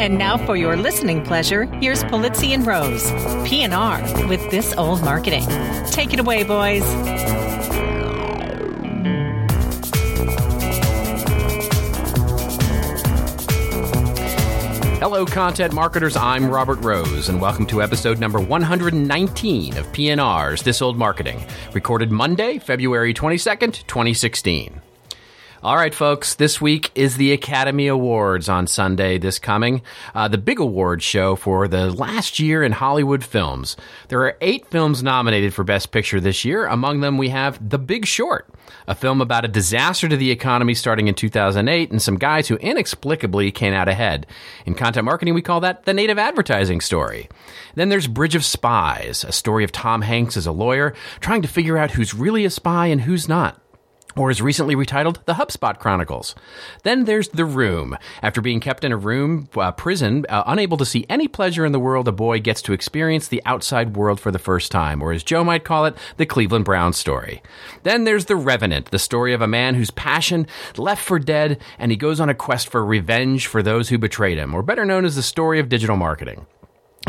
And now for your listening pleasure, here's Polizzi and Rose, PNR with This Old Marketing. Take it away, boys. Hello, content marketers. I'm Robert Rose, and welcome to episode number 119 of PNR's This Old Marketing, recorded Monday, February 22nd, 2016. All right, folks, this week is the Academy Awards on Sunday, this coming. Uh, the big award show for the last year in Hollywood films. There are eight films nominated for Best Picture this year. Among them, we have The Big Short, a film about a disaster to the economy starting in 2008 and some guys who inexplicably came out ahead. In content marketing, we call that the native advertising story. Then there's Bridge of Spies, a story of Tom Hanks as a lawyer trying to figure out who's really a spy and who's not or is recently retitled The HubSpot Chronicles. Then there's The Room. After being kept in a room, uh, prison, uh, unable to see any pleasure in the world, a boy gets to experience the outside world for the first time, or as Joe might call it, the Cleveland Brown story. Then there's The Revenant, the story of a man whose passion left for dead, and he goes on a quest for revenge for those who betrayed him, or better known as the story of digital marketing.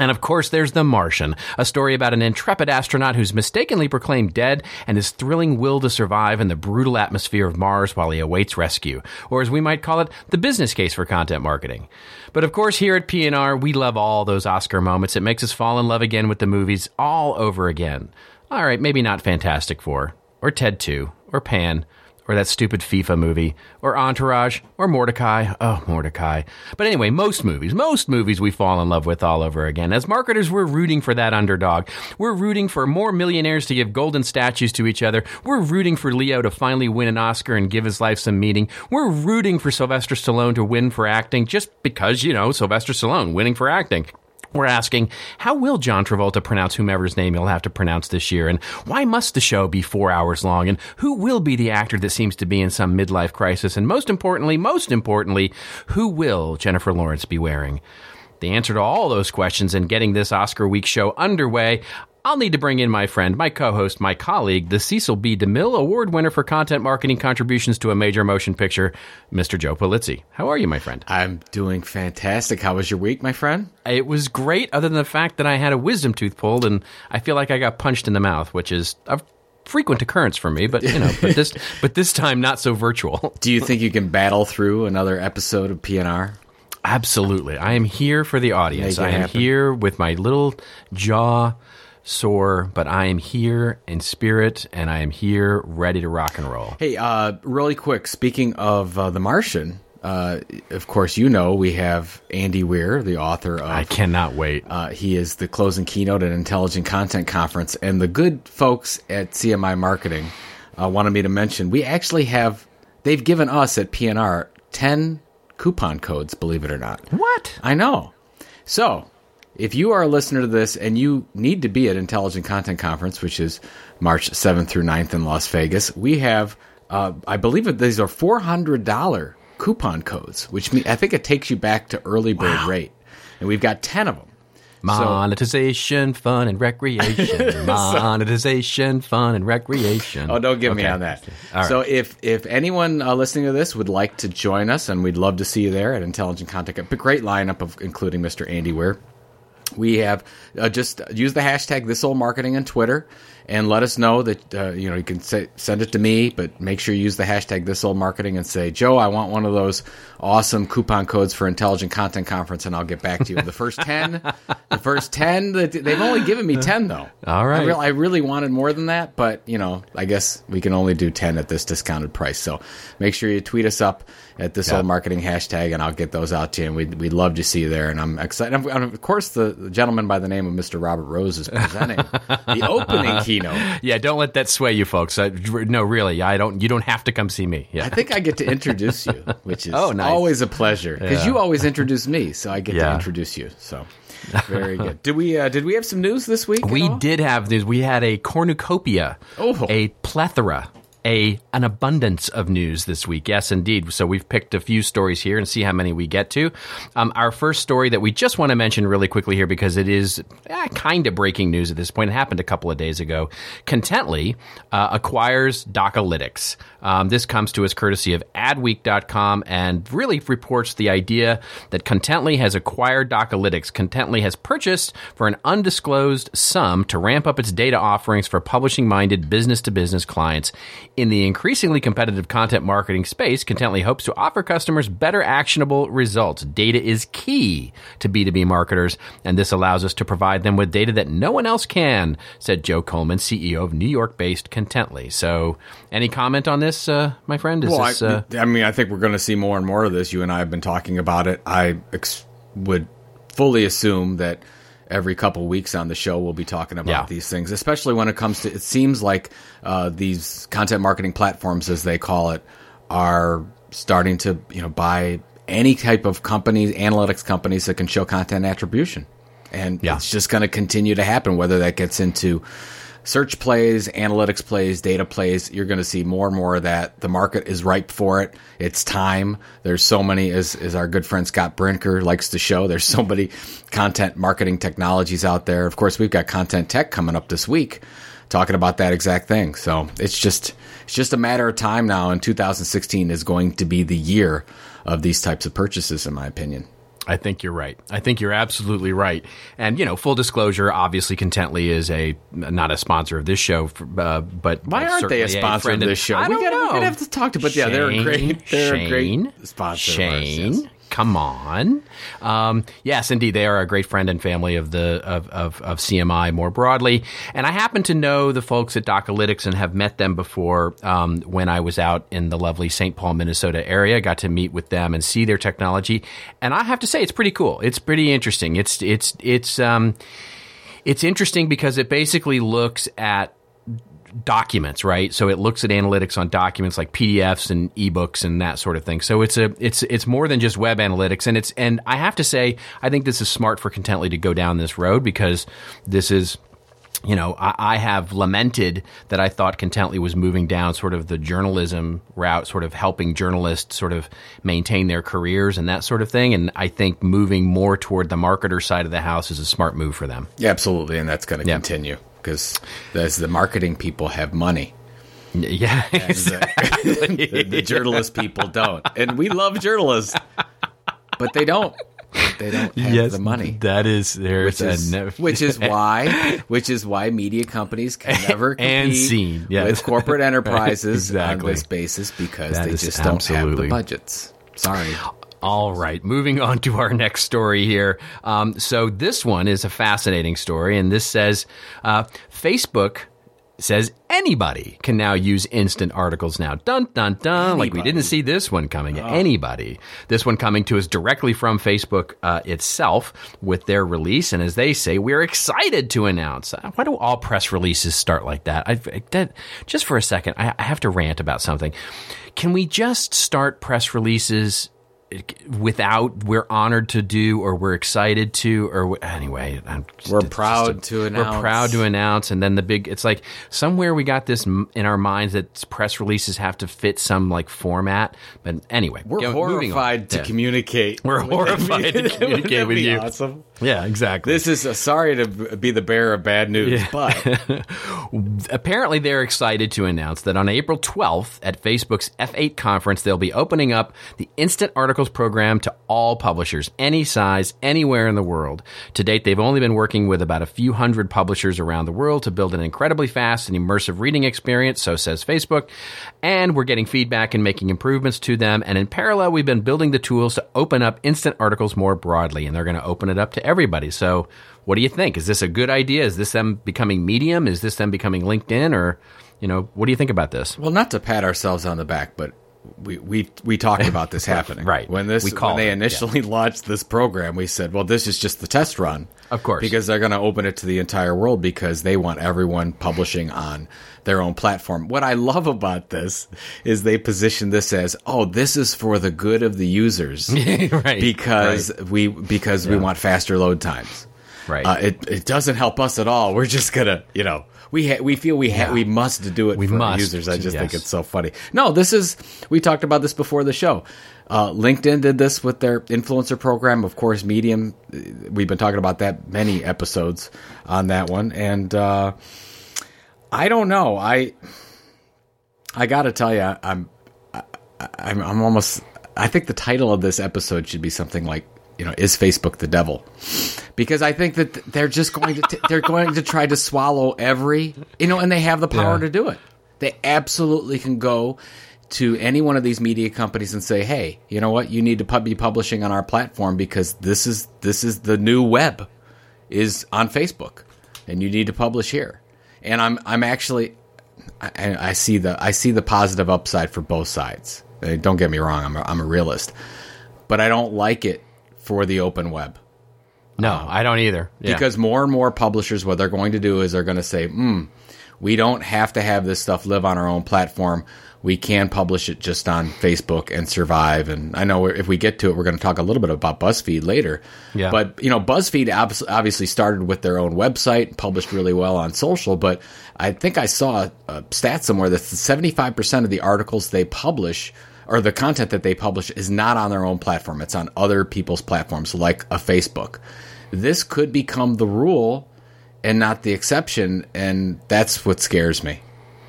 And of course, there's The Martian, a story about an intrepid astronaut who's mistakenly proclaimed dead and his thrilling will to survive in the brutal atmosphere of Mars while he awaits rescue, or as we might call it, the business case for content marketing. But of course, here at PNR, we love all those Oscar moments. It makes us fall in love again with the movies all over again. All right, maybe not Fantastic Four, or Ted 2, or Pan, or that stupid FIFA movie, or Entourage, or Mortdecai. Oh, Mortdecai. But anyway, most movies, most movies we fall in love with all over again. As marketers, we're rooting for that underdog. We're rooting for more millionaires to give golden statues to each other. We're rooting for Leo to finally win an Oscar and give his life some meaning. We're rooting for Sylvester Stallone to win for acting just because, you know, Sylvester Stallone winning for acting. We're asking, how will John Travolta pronounce whomever's name he'll have to pronounce this year? And why must the show be four hours long? And who will be the actor that seems to be in some midlife crisis? And most importantly, most importantly, who will Jennifer Lawrence be wearing? The answer to all those questions and getting this Oscar week show underway, I'll need to bring in my friend, my co host, my colleague, the Cecil B. DeMille Award winner for content marketing contributions to a major motion picture, Mr. Joe Polizzi. How are you, my friend? I'm doing fantastic. How was your week, my friend? It was great, other than the fact that I had a wisdom tooth pulled and I feel like I got punched in the mouth, which is a frequent occurrence for me, but you know, but this but this time not so virtual. Do you think you can battle through another episode of PNR? Absolutely. I am here for the audience. I am happen. here with my little jaw sore, but I am here in spirit and I am here ready to rock and roll. Hey, uh, really quick, speaking of uh, The Martian, uh, of course, you know we have Andy Weir, the author of. I cannot wait. Uh, he is the closing keynote at Intelligent Content Conference, and the good folks at CMI Marketing uh, wanted me to mention we actually have. They've given us at PNR ten coupon codes. Believe it or not. What? I know. So if you are a listener to this and you need to be at Intelligent Content Conference, which is March 7th through 9th in Las Vegas, we have, uh, I believe that these are $400 coupon codes, which mean, I think it takes you back to early bird wow. rate. And we've got 10 of them. Monetization, so, fun, and recreation. Monetization, fun, and recreation. Oh, don't get okay. me on that. So, if if anyone uh, listening to this would like to join us, and we'd love to see you there at Intelligent Content, a great lineup of including Mr. Andy Weir we have uh, just use the hashtag this old marketing on Twitter and let us know that uh, you know you can say, send it to me, but make sure you use the hashtag this old marketing and say Joe, I want one of those awesome coupon codes for Intelligent Content Conference, and I'll get back to you. The first ten, the first ten, they've only given me ten though. All right, I, re- I really wanted more than that, but you know I guess we can only do ten at this discounted price. So make sure you tweet us up at this old marketing hashtag, and I'll get those out to you. And we'd, we'd love to see you there. And I'm excited. And of course, the, gentleman by the name of Mr. Robert Rose is presenting the opening keynote. Yeah, don't let that sway you, folks. Uh, no, really, I don't. You don't have to come see me. Yeah. I think I get to introduce you, which is oh, nice. always a pleasure because yeah. you always introduce me, so I get yeah. to introduce you. So. Very good. Did we uh, did we have some news this week? We did have news. We had a cornucopia, oh. a plethora a an abundance of news this week. Yes, indeed. So we've picked a few stories here and see how many we get to. Um, our first story that we just want to mention really quickly here because it is eh, kind of breaking news at this point. It happened a couple of days ago. Contently uh, acquires Docalytics. Um, this comes to us courtesy of Adweek.com and really reports the idea that Contently has acquired Docalytics. Contently has purchased for an undisclosed sum to ramp up its data offerings for publishing minded business to business clients in the increasingly competitive content marketing space, Contently hopes to offer customers better actionable results. Data is key to B2B marketers, and this allows us to provide them with data that no one else can, said Joe Coleman, CEO of New York based Contently. So, any comment on this, uh, my friend? Is well, this, uh, I, I, mean, I think we're going to see more and more of this. You and I have been talking about it. I ex- would fully assume that every couple weeks on the show we'll be talking about yeah. these things especially when it comes to it seems like uh, these content marketing platforms as they call it are starting to you know buy any type of companies analytics companies that can show content attribution and yeah. it's just going to continue to happen whether that gets into search plays, analytics plays, data plays. You're going to see more and more of that. The market is ripe for it. It's time. There's so many, as, as our good friend Scott Brinker likes to show, there's so many content marketing technologies out there. Of course, we've got content tech coming up this week talking about that exact thing. So it's just, it's just a matter of time now. And 2016 is going to be the year of these types of purchases, in my opinion. I think you're right. I think you're absolutely right. And you know, full disclosure, obviously, Contently is a not a sponsor of this show, uh, but why aren't they a sponsor a of this show? I we don't gotta, know. We're gonna have to talk to, but Shane, yeah, they're a great, they're Shane, a great sponsor. Shane, Come on. Um, yes, indeed, they are a great friend and family of the of, of, of, CMI more broadly. And I happen to know the folks at Docalytics and have met them before um, when I was out in the lovely St. Paul, Minnesota area. Got to meet with them and see their technology. And I have to say, it's pretty cool. It's pretty interesting. It's it's it's um, it's interesting because it basically looks at documents, right? So it looks at analytics on documents like PDFs and ebooks and that sort of thing. So it's a it's it's more than just web analytics, and it's and I have to say I think this is smart for Contently to go down this road because this is you know, I, I, have lamented that I thought Contently was moving down sort of the journalism route, sort of helping journalists sort of maintain their careers and that sort of thing. And I think moving more toward the marketer side of the house is a smart move for them. Yeah, absolutely. And that's going to yeah. continue because as the marketing people have money. Yeah, uh, exactly. the, the, the journalist people don't, and we love journalists, but they don't. They don't have yes, the money. That is there's which is, which is why which is why media companies can never and seen yes. with corporate enterprises exactly. on this basis because that they just don't have the budgets. Sorry. All right, moving on to our next story here. Um, so this one is a fascinating story, and this says uh, Facebook says anybody can now use instant articles now. Dun dun dun. Anybody. Like we didn't see this one coming. Oh. Anybody. This one coming to us directly from Facebook uh, itself with their release, and as they say, we're excited to announce. Uh, why do all press releases start like that? I, that just for a second, I, I have to rant about something. Can we just start press releases? Without we're honored to do or we're excited to or anyway just, we're proud a, to announce. we're proud to announce and then the big it's like somewhere we got this in our minds that press releases have to fit some like format but anyway we're go, horrified to yeah. communicate we're horrified to communicate with you. awesome? Yeah exactly. This is a, sorry to be the bearer of bad news yeah. but apparently they're excited to announce that on April 12th at Facebook's F8 conference they'll be opening up the instant article program to all publishers, any size, anywhere in the world. To date, they've only been working with about a few hundred publishers around the world to build an incredibly fast and immersive reading experience, so says Facebook. And we're getting feedback and making improvements to them. And in parallel, we've been building the tools to open up instant articles more broadly, and they're going to open it up to everybody. So, what do you think? Is this a good idea? Is this them becoming Medium? Is this them becoming LinkedIn? Or, you know, what do you think about this? Well, not to pat ourselves on the back, but we we we talked about this happening right when this we when they it, initially yeah. launched this program we said well this is just the test run of course because they're going to open it to the entire world because they want everyone publishing on their own platform what i love about this is they position this as oh this is for the good of the users right because right. we because yeah. we want faster load times Right. Uh, it it doesn't help us at all. We're just gonna, you know, we ha- we feel we ha- Yeah. we must do it We for must, users. I just think it's so funny. No, this is we talked about this before the show. Uh, LinkedIn did this with their influencer program. Of course, Medium. uh, We've been talking about that many episodes on that one, and uh, I don't know. I I got to tell you, I'm I, I'm I'm almost. I think the title of this episode should be something like, you know, is Facebook the devil? Because I think that they're just going to t- they're going to try to swallow every, you know, and they have the power Yeah. to do it. They absolutely can go to any one of these media companies and say, "Hey, you know what? You need to pub- be publishing on our platform because this is this is the new web is on Facebook, and you need to publish here." And I'm I'm actually I, I see the I see the positive upside for both sides. Don't get me wrong, I'm a, I'm a realist, but I don't like it for the open web No, I don't either. Yeah. because more and more publishers, what they're going to do is they're going to say, "Hmm, we don't have to have this stuff live on our own platform. We can publish it just on Facebook and survive." And I know if we get to it, we're going to talk a little bit about BuzzFeed later. Yeah. But you know, BuzzFeed obviously started with their own website, published really well on social. But I think I saw a stat somewhere that seventy five percent of the articles they publish. Or the content that they publish is not on their own platform. It's on other people's platforms, like a Facebook. This could become the rule and not the exception and that's what scares me.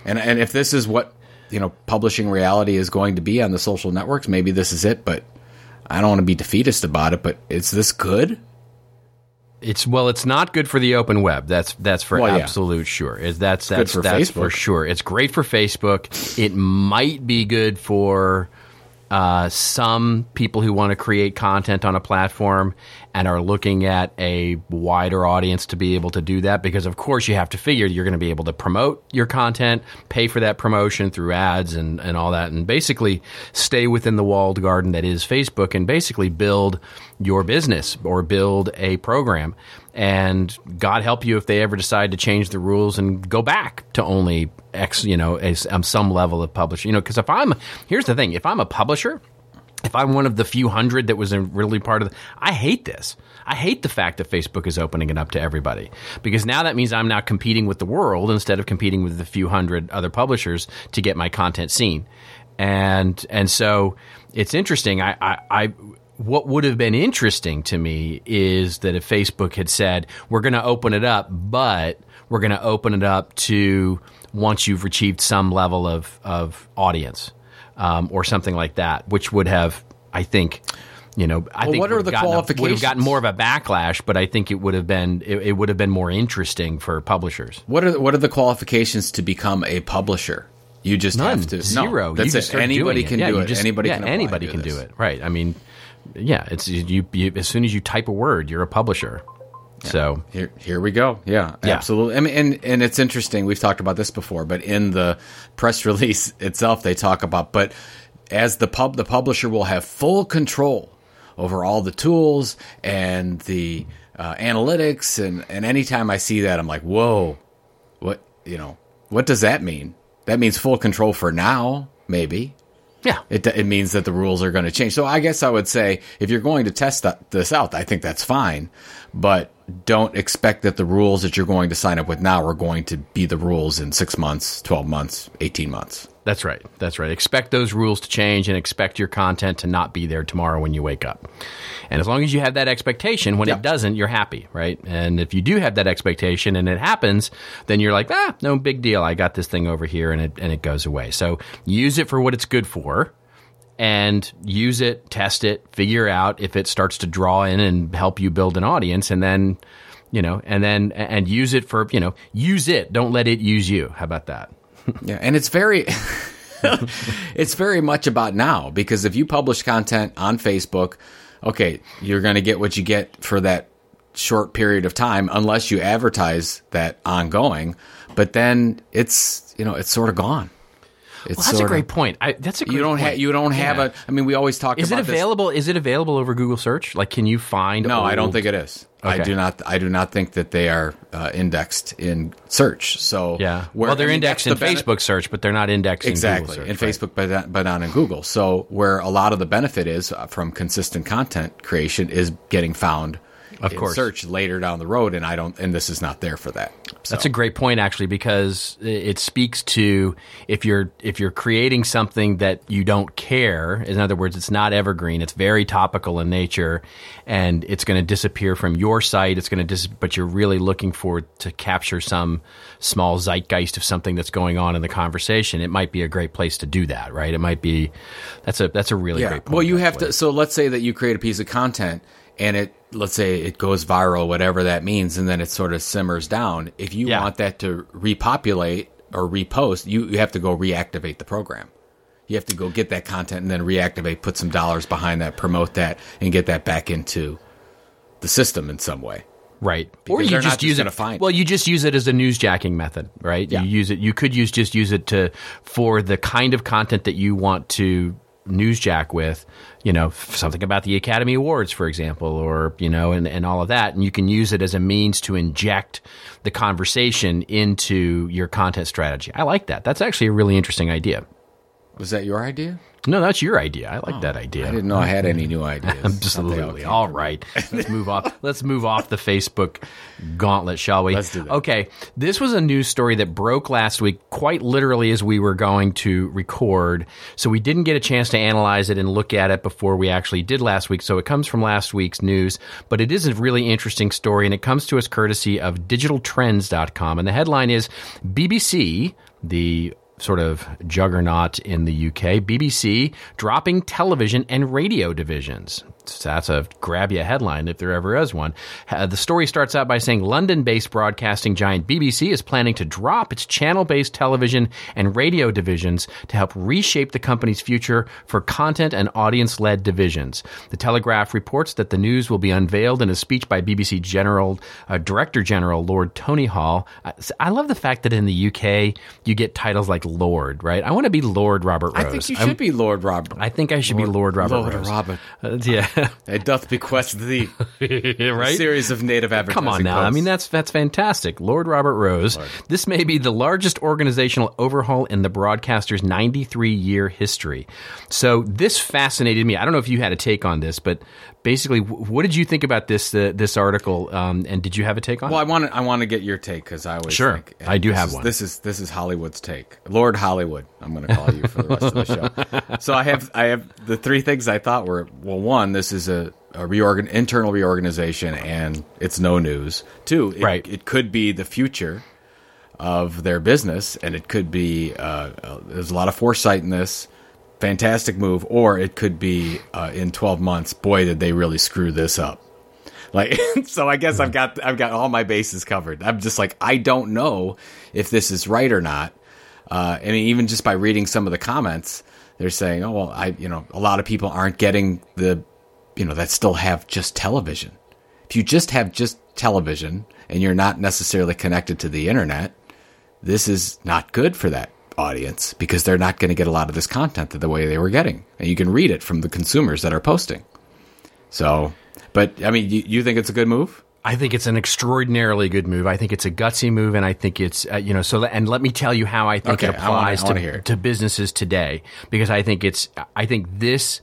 And and if this is what you know publishing reality is going to be on the social networks maybe this is it but i don't want to be defeatist about it but is this good It's well, it's not good for the open web. That's that's for Well, yeah. absolute sure. Is that's that's for that's for sure. It's great for Facebook. It might be good for uh, some people who want to create content on a platform and are looking at a wider audience to be able to do that because of course you have to figure you're going to be able to promote your content pay for that promotion through ads and, and all that and basically stay within the walled garden that is facebook and basically build your business or build a program. And god help you if they ever decide to change the rules and go back to only x you know a, um, some level of publishing. You know because if i'm here's the thing if i'm a publisher if I'm one of the few hundred that was really part of the, I hate this. I hate the fact that Facebook is opening it up to everybody because now that means I'm now competing with the world instead of competing with the few hundred other publishers to get my content seen. And, and so it's interesting. I, I, I what would have been interesting to me is that if Facebook had said, we're going to open it up, but we're going to open it up to once you've achieved some level of, of audience um, or something like that, which would have, I think, you know, I Well, think what are would the have gotten a- Would have gotten more of a backlash, but I think it would have been it, it would have been more interesting for publishers. what are what are the qualifications to become a publisher you just None, have to no, zero. that's you just it anybody can Yeah, do you it just- anybody yeah, can anybody can do this. it. Right. I mean, yeah, it's you, you. As soon as you type a word, you're a publisher. So Here, here we go. Yeah, Yeah. absolutely. I mean, and and it's interesting. We've talked about this before, but in the press release itself, they talk about. But as the pub, the publisher will have full control over all the tools and the uh, analytics. And and anytime I see that, I'm like, whoa, what you know, what does that mean? That means full control for now, maybe. Yeah, It, it means that the rules are going to change. So I guess I would say if you're going to test this out, I think that's fine. But don't expect that the rules that you're going to sign up with now are going to be the rules in six months, 12 months, 18 months. That's right. That's right. Expect those rules to change and expect your content to not be there tomorrow when you wake up. And as long as you have that expectation, when it doesn't, you're happy, right? And if you do have that expectation and it happens, then you're like, ah, no big deal. I got this thing over here and it, and it goes away. So use it for what it's good for and use it, test it, figure out if it starts to draw in and help you build an audience and then, you know, and then, and use it for, you know, use it. Don't let it use you. How about that? Yeah, and it's very it's very much about now because if you publish content on Facebook, okay, you're going to get what you get for that short period of time unless you advertise that ongoing, but then it's, you know, it's sort of gone. It's Well, that's a great point. I, that's a great You don't point. have you don't have Yeah. a I mean we always talk Is it about this- available? Is it available over Google search? Like, can you find? No, I don't think it is. I do not. I do not think that they are uh, indexed in search. So Yeah. where- well, they're I mean, indexed in that's the bene- Facebook search, but they're not indexed exactly in Google in right. Facebook, but not, but not in Google. So where a lot of the benefit is uh, from consistent content creation is getting found of course. search later down the road, and I don't, and this is not there for that. So. That's a great point, actually, because it speaks to if you're if you're creating something that you don't care. In other words, it's not evergreen. It's very topical in nature, and it's going to disappear from your site. It's going to dis- but you're really looking for to capture some small zeitgeist of something that's going on in the conversation. It might be a great place to do that, right? It might be. That's a that's a really yeah. great. point. Well, you have to. So let's say that you create a piece of content and it let's say it goes viral, whatever that means, and then it sort of simmers down. If you yeah. want that to repopulate or repost, you, you have to go reactivate the program. You have to go get that content and then reactivate, put some dollars behind that, promote that, and get that back into the system in some way. Right. Because or you just, just use it. Find well, you just use it as a newsjacking method, right? Yeah. You use it. You could use just use it to for the kind of content that you want to newsjack with, you know, something about the Academy Awards, for example, or, you know, and, and all of that. And you can use it as a means to inject the conversation into your content strategy. I like that. That's actually a really interesting idea. Was that your idea? No, that's your idea. I like oh, that idea. I didn't know I had any new ideas. Absolutely. All right. Let's move off. Let's move off the Facebook gauntlet, shall we? Let's do that. Okay. This was a news story that broke last week, quite literally as we were going to record. So we didn't get a chance to analyze it and look at it before we actually did last week. So it comes from last week's news, but it is a really interesting story and it comes to us courtesy of digitaltrends.com. And the headline is BBC the sort of juggernaut in the UK, BBC dropping television and radio divisions. So that's a grab you headline if there ever is one. Uh, the story starts out by saying London based broadcasting giant BBC is planning to drop its channel based television and radio divisions to help reshape the company's future for content and audience led divisions. The Telegraph reports that the news will be unveiled in a speech by BBC General uh, Director General Lord Tony Hall. I, I, love the fact that in the UK you get titles like Lord, right? I want to be Lord Robert Rose. I think you should I'm, be Lord Robert. I think I should Lord, be Lord Robert Lord Rose. Robert. Uh, yeah. It doth bequest thee right? a series of native advertising. Come on now, posts. I mean that's that's fantastic, Lord Robert Rose. Lord. This may be the largest organizational overhaul in the broadcaster's 93 year history. So this fascinated me. I don't know if you had a take on this, but basically, what did you think about this uh, this article? Um, and did you have a take on? Well, it? I want to I want to get your take because I always sure think, I do have is, one. This is this is Hollywood's take, Lord Hollywood. I'm going to call you for the rest of the show. So I have I have the three things I thought were well, one, this is a a reorgan- internal reorganization, and it's no news. Two, it, right. it could be the future of their business, and it could be uh, uh, there's a lot of foresight in this fantastic move, or it could be uh, in 12 months. Boy, did they really screw this up! Like, so I guess I've got I've got all my bases covered. I'm just like I don't know if this is right or not. Uh, I mean, even just by reading some of the comments, they're saying, "Oh well, I you know a lot of people aren't getting the you know that still have just television. If you just have just television and you're not necessarily connected to the internet, this is not good for that audience because they're not going to get a lot of this content the way they were getting. And you can read it from the consumers that are posting. So, but I mean, you, you think it's a good move? I think it's an extraordinarily good move. I think it's a gutsy move, and I think it's uh, you know so. And let me tell you how I think okay, it applies wanna, to, to businesses today, because I think it's I think this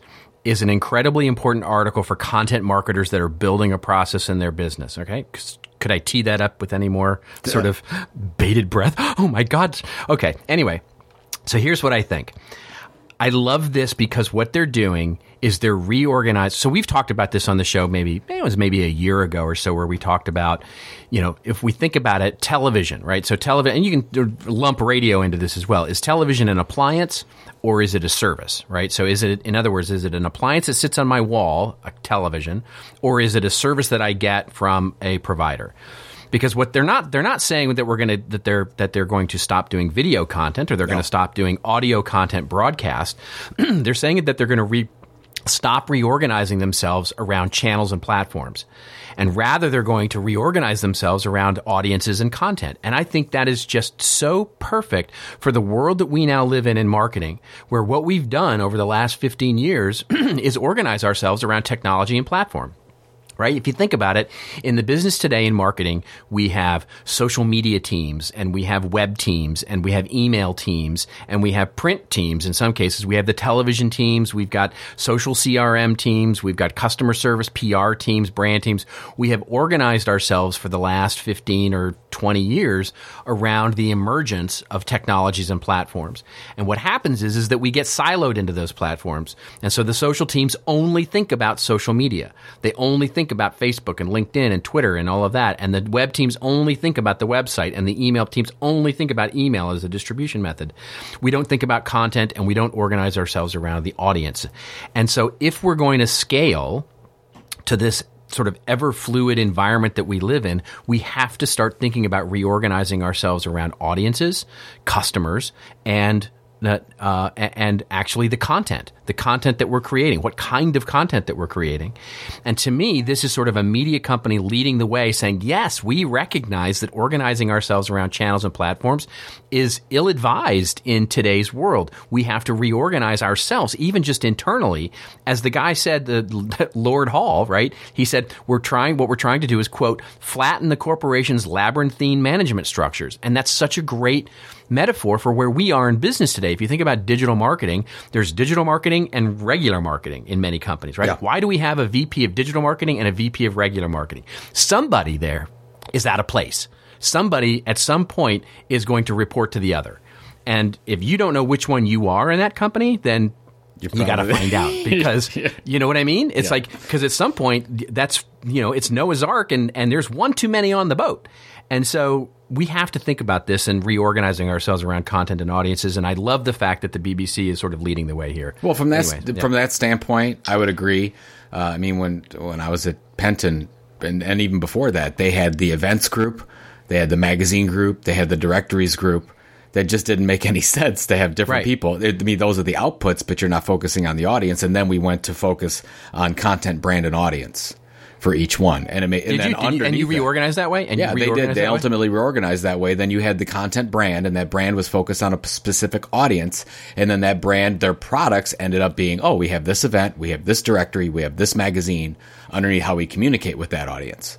is an incredibly important article for content marketers that are building a process in their business. Okay, could I tee that up with any more sort of bated breath? Oh my God. Okay. Anyway, so here's what I think. I love this because what they're doing is they're reorganized. So we've talked about this on the show maybe it was maybe a year ago or so where we talked about, you know, if we think about it, television, right? So television, and you can lump radio into this as well. Is television an appliance or is it a service, right? So is it, in other words, is it an appliance that sits on my wall, a television, or is it a service that I get from a provider? Because what they're not they're not saying that we're going to that they're that they're going to stop doing video content or they're no. going to stop doing audio content broadcast. they're saying that they're going to re- stop reorganizing themselves around channels and platforms. And rather, they're going to reorganize themselves around audiences and content. And I think that is just so perfect for the world that we now live in in marketing, where what we've done over the last 15 years is organize ourselves around technology and platform right? If you think about it, in the business today in marketing, we have social media teams and we have web teams and we have email teams and we have print teams. In some cases, we have the television teams. We've got social CRM teams. We've got customer service PR teams, brand teams. We have organized ourselves for the last 15 or 20 years around the emergence of technologies and platforms. And what happens is, is that we get siloed into those platforms. And so the social teams only think about social media. They only think think about Facebook and LinkedIn and Twitter and all of that. And the web teams only think about the website and the email teams only think about email as a distribution method. We don't think about content and we don't organize ourselves around the audience. And so if we're going to scale to this sort of ever fluid environment that we live in, we have to start thinking about reorganizing ourselves around audiences, customers, and uh, and actually the content, the content that we're creating, what kind of content that we're creating. And to me, this is sort of a media company leading the way, saying, yes, we recognize that organizing ourselves around channels and platforms is ill advised in today's world. We have to reorganize ourselves, even just internally. As the guy said, the Lord Hall, right? He said, we're trying, what we're trying to do is quote, flatten the corporation's labyrinthine management structures. And that's such a great metaphor for where we are in business today. If you think about digital marketing, there's digital marketing and regular marketing in many companies, right? Yeah. Why do we have a VP of digital marketing and a VP of regular marketing? Somebody there is out of place. Somebody at some point is going to report to the other. And if you don't know which one you are in that company, then you got to find out because yeah. you know what I mean. It's yeah. like because at some point that's you know it's Noah's Ark and and there's one too many on the boat, and so we have to think about this and reorganizing ourselves around content and audiences. And I love the fact that the BBC is sort of leading the way here. Well, from that Anyways, yeah. from that standpoint, I would agree. Uh, I mean, when when I was at Penton, and, and even before that, they had the events group, they had the magazine group, they had the directories group. That just didn't make any sense to have different right. people. I mean, those are the outputs, but you're not focusing on the audience. And then we went to focus on content, brand, and audience for each one. And it and then you, underneath and you reorganized that, that way? And yeah, they did. They ultimately way? reorganized that way. Then you had the content brand, and that brand was focused on a specific audience. And then that brand, their products ended up being, oh, we have this event, we have this directory, we have this magazine underneath how we communicate with that audience.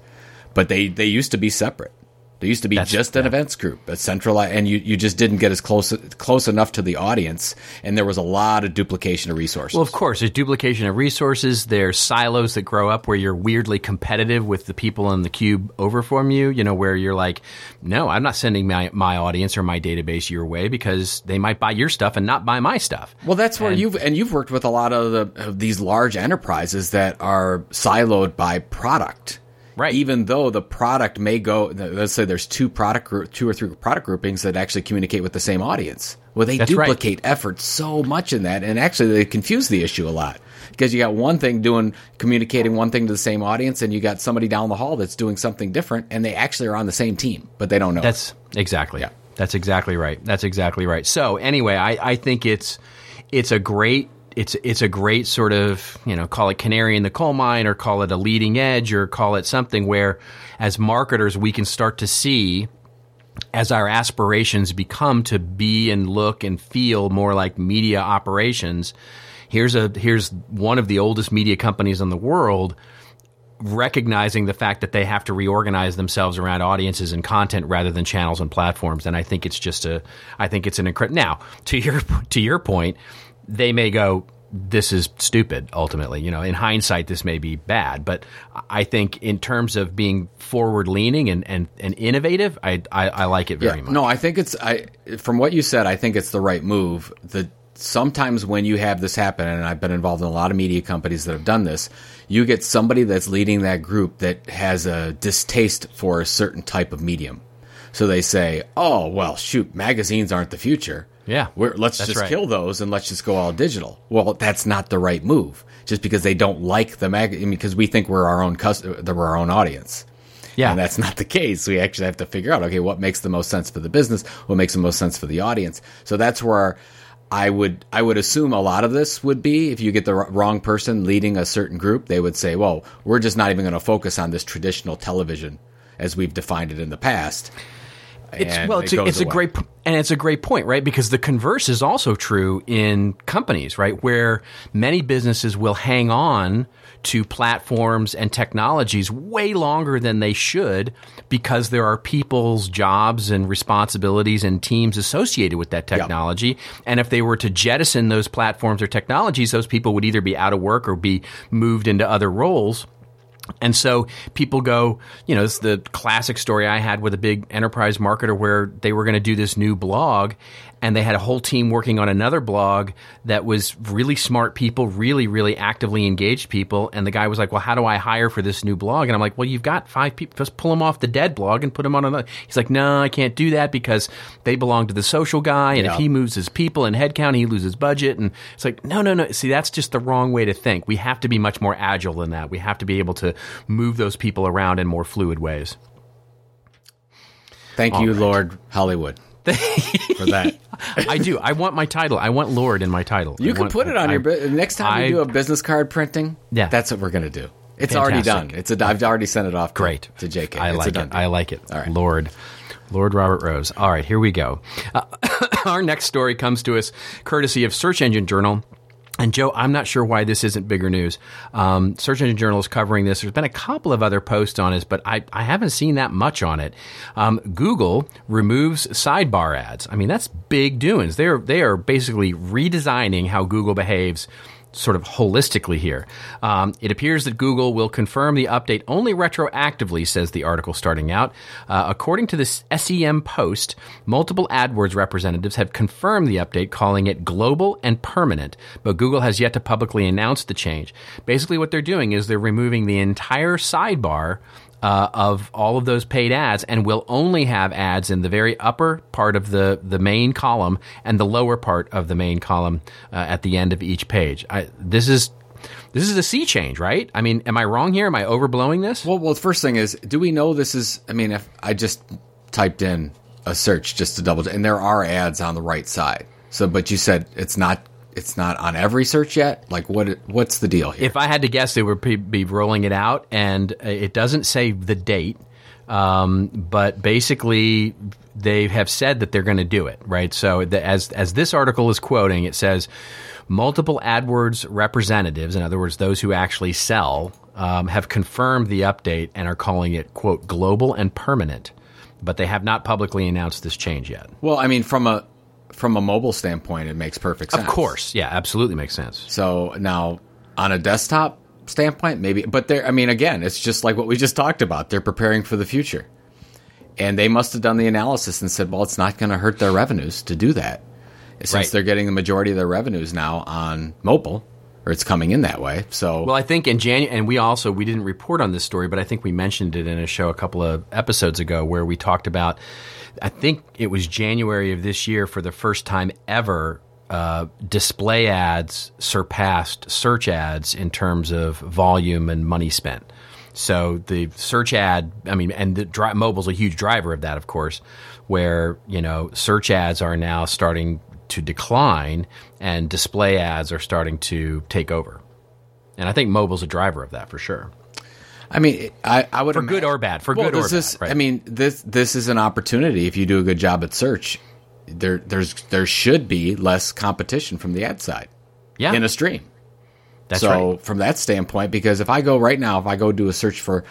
But they, they used to be separate. There used to be That's, just an yeah. events group, a centralized, and you, you just didn't get as close close enough to the audience, and there was a lot of duplication of resources. Well, of course, there's duplication of resources. There's silos that grow up where you're weirdly competitive with the people in the cube over from you. You know, where you're like, no, I'm not sending my my audience or my database your way because they might buy your stuff and not buy my stuff. Well, that's where and, you've and you've worked with a lot of, the, of these large enterprises that are siloed by product Right. Even though the product may go, let's say there's two product group, two or three product groupings that actually communicate with the same audience. Well, they That's duplicate right. effort so much in that, and actually they confuse the issue a lot because you got one thing doing communicating one thing to the same audience, and you got somebody down the hall that's doing something different, and they actually are on the same team, but they don't know. That's it. exactly. Yeah. That's exactly right. That's exactly right. So anyway, I, I think it's it's a great it's it's a great sort of you know call it canary in the coal mine or call it a leading edge or call it something where as marketers we can start to see as our aspirations become to be and look and feel more like media operations here's a here's one of the oldest media companies in the world recognizing the fact that they have to reorganize themselves around audiences and content rather than channels and platforms. And I think it's just a I think it's an incredible now to your to your point they may go, this is stupid ultimately. You know in hindsight this may be bad but i think in terms of being forward leaning and, and, and innovative I, I, I like it very yeah, much. No i think it's i from what you said i think it's the right move. The sometimes when you have this happen and i've been involved in a lot of media companies that have done this you get somebody that's leading that group that has a distaste for a certain type of medium. So they say oh well shoot magazines aren't the future yeah. We're, let's just right. kill those and let's just go all digital. Well, that's not the right move. Just because they don't like the mag, I mean, because we think we're our own customer, we're our own audience. Yeah. And that's not the case. We actually have to figure out, okay, what makes the most sense for the business? What makes the most sense for the audience? So that's where I would, I would assume a lot of this would be if you get the wrong person leading a certain group, they would say, well, we're just not even going to focus on this traditional television as we've defined it in the past It's, well, it's, it a, it's a great and it's a great point, right? Because the converse is also true in companies, right? Where many businesses will hang on to platforms and technologies way longer than they should because there are people's jobs and responsibilities and teams associated with that technology. Yep. And if they were to jettison those platforms or technologies, those people would either be out of work or be moved into other roles. And so people go, you know, it's the classic story I had with a big enterprise marketer where they were going to do this new blog and they had a whole team working on another blog that was really smart people, really, really actively engaged people. And the guy was like, "Well, how do I hire for this new blog?" And I'm like, "Well, you've got five people. Just pull them off the dead blog and put them on another." He's like, "No, I can't do that because they belong to the social guy, and yeah. if he moves his people and headcount, he loses budget." And it's like, "No, no, no. See, that's just the wrong way to think. We have to be much more agile than that. We have to be able to move those people around in more fluid ways." Thank All you, right. Lord Hollywood. For that. I do. I want my title. I want Lord in my title. You I can want, put it on I, your next time I, you do a business card printing. Yeah, that's what we're gonna do. It's Fantastic. already done. It's a. I've already sent it off. To, Great to JK. I it's like it. I like it. All right, Lord. Lord Robert Rose. All right, here we go. Uh, our next story comes to us courtesy of Search Engine Journal. And Joe, I'm not sure why this isn't bigger news. Um, Search Engine Journal is covering this. There's been a couple of other posts on it, but I, I haven't seen that much on it. Um, Google removes sidebar ads. I mean, that's big doings. They are they are basically redesigning how Google behaves sort of holistically here. Um, it appears that Google will confirm the update only retroactively, says the article starting out. Uh, according to this SEM post, multiple AdWords representatives have confirmed the update, calling it global and permanent, but Google has yet to publicly announce the change. Basically, what they're doing is they're removing the entire sidebar uh, of all of those paid ads and will only have ads in the very upper part of the, the main column and the lower part of the main column uh, at the end of each page. I, this is this is a sea change, right? I mean, am I wrong here? Am I overblowing this? Well, well, the first thing is, do we know this is? I mean, if I just typed in a search just to double, and there are ads on the right side. So, but you said it's not it's not on every search yet? Like what? What's the deal here? If I had to guess, they would be rolling it out, and it doesn't say the date. Um, but basically, they have said that they're going to do it, right? So, the, as as this article is quoting, it says multiple AdWords representatives, in other words, those who actually sell, um, have confirmed the update and are calling it quote global and permanent. But they have not publicly announced this change yet. Well, I mean, from a from a mobile standpoint, it makes perfect sense. Of course, yeah, absolutely makes sense. So now on a desktop standpoint, maybe, but there. I mean, again, it's just like what we just talked about. They're preparing for the future, and they must have done the analysis and said, well, it's not going to hurt their revenues to do that, since right. they're getting the majority of their revenues now on mobile or it's coming in that way. So well, I think in January, and we also we didn't report on this story, but I think we mentioned it in a show a couple of episodes ago where we talked about I think it was January of this year for the first time ever. Uh, display ads surpassed search ads in terms of volume and money spent. So the search ad, I mean, and the dri- mobile's a huge driver of that, of course, where you know search ads are now starting to decline and display ads are starting to take over. And I think mobile's a driver of that for sure. I mean, I, I would for imagine, good or bad. For well, good or this, bad. Right? I mean, this this is an opportunity if you do a good job at search. There there's there should be less competition from the ad side. Yeah. in a stream. That's so right. from that standpoint, because if I go right now, if I go do a search for,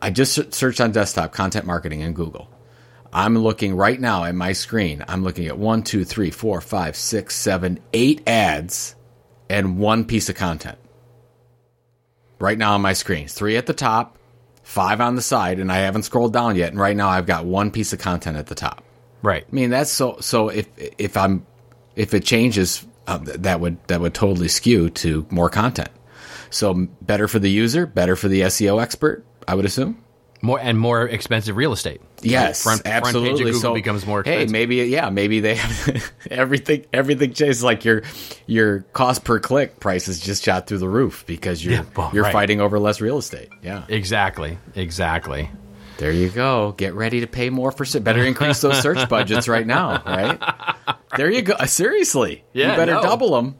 I just searched on desktop content marketing in Google. I'm looking right now at my screen. I'm looking at one, two, three, four, five, six, seven, eight ads and one piece of content right now on my screen. Three at the top, five on the side, and I haven't scrolled down yet. And right now I've got one piece of content at the top. Right. I mean that's so. So if if I'm if it changes, um, that would that would totally skew to more content. So better for the user, better for the SEO expert, I would assume more and more expensive real estate. Yes, front, absolutely. Front page of Google so, becomes more expensive. Hey, maybe yeah, maybe they have everything. Everything changes. Like your your cost per click prices just shot through the roof because you're yeah, well, you're right. fighting over less real estate. Yeah, exactly, exactly. There you go. Get ready to pay more for better increase those search budgets right now. Right there you go. Seriously, yeah, you better no. double them.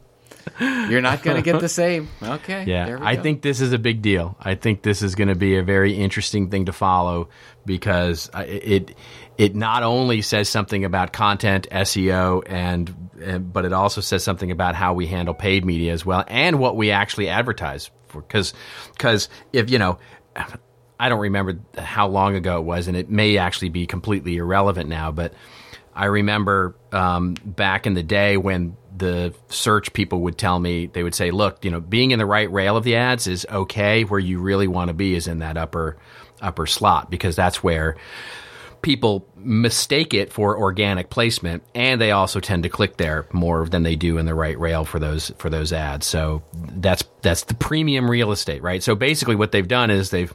You're not going to get the same. Okay. Yeah. I go. think this is a big deal. I think this is going to be a very interesting thing to follow because it it not only says something about content SEO and, and but it also says something about how we handle paid media as well and what we actually advertise for cuz cuz if you know I don't remember how long ago it was and it may actually be completely irrelevant now but I remember um, back in the day when the search people would tell me they would say, "Look, you know, being in the right rail of the ads is okay. Where you really want to be is in that upper upper slot because that's where people mistake it for organic placement, and they also tend to click there more than they do in the right rail for those for those ads. So that's that's the premium real estate, right? So basically, what they've done is they've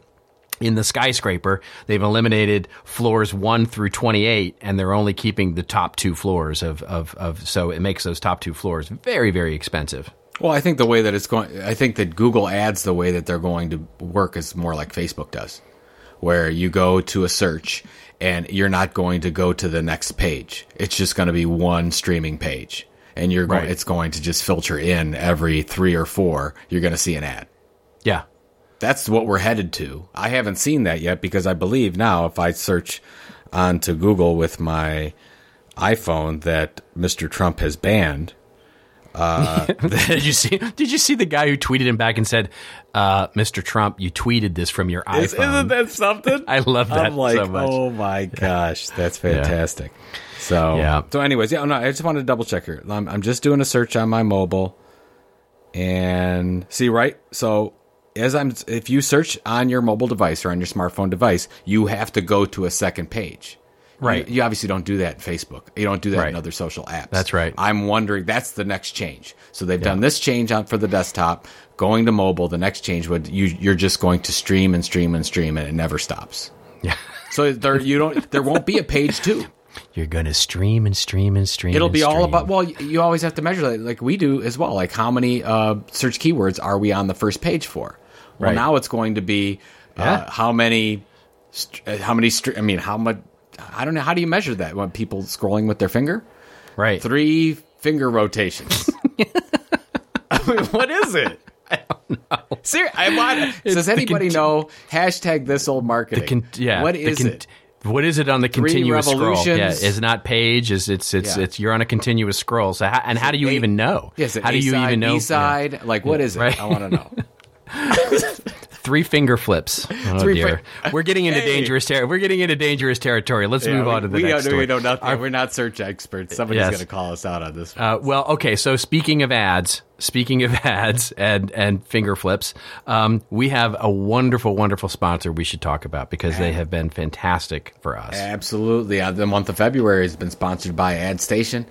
in the skyscraper, they've eliminated floors one through 28, and they're only keeping the top two floors of, of, of, so it makes those top two floors very, very expensive. Well, I think the way that it's going, I think that Google ads, the way that they're going to work is more like Facebook does, where you go to a search and you're not going to go to the next page. It's just going to be one streaming page. And you're going, right. it's going to just filter in every three or four. You're going to see an ad. Yeah that's what we're headed to. I haven't seen that yet because I believe now if I search onto Google with my iPhone that Mr. Trump has banned. Uh, did you see? Did you see the guy who tweeted him back and said, uh, "Mr. Trump, you tweeted this from your iPhone"? Isn't that something? I love that I'm like, so much. Oh my gosh, that's fantastic. Yeah. So yeah. So, anyways, yeah. No, I just wanted to double check here. I'm, I'm just doing a search on my mobile, and see right. So as I'm, if you search on your mobile device or on your smartphone device, you have to go to a second page. Right. You, you obviously don't do that in Facebook. You don't do that right. in other social apps. That's right. I'm wondering that's the next change. So they've yeah. done this change on for the desktop. Going to mobile, the next change would you you're just going to stream and stream and stream and it never stops. Yeah. so there you don't there won't be a page two. You're going to stream and stream and stream. It'll be stream. all about. Well, you always have to measure that, like we do as well. Like how many uh, search keywords are we on the first page for? Well, right. now it's going to be uh, yeah. how many, uh, how many. I mean, how much? I don't know. How do you measure that? When people scrolling with their finger, right? Three finger rotations. I mean, what is it? I don't know. I. Does anybody know hashtag this old marketing? Con- yeah. What is con- it? What is it on the continuous scroll? Yeah, is not page. Is it's it's yeah. it's you're on a continuous scroll. So how, and how do you a, even know? Yes, how do you even know? Side, yeah. like what is it? Right? I want to know. Three finger flips. Oh Three dear, fi- we're getting into hey. dangerous territory. We're getting into dangerous territory. Let's yeah, move on to the we next. Don't, story. We know nothing. Our, we're not search experts. Somebody's yes. going to call us out on this. Uh, well, okay. So speaking of ads, speaking of ads and and finger flips, um, we have a wonderful, wonderful sponsor we should talk about because they have been fantastic for us. Absolutely. Uh, the month of February has been sponsored by AdStation.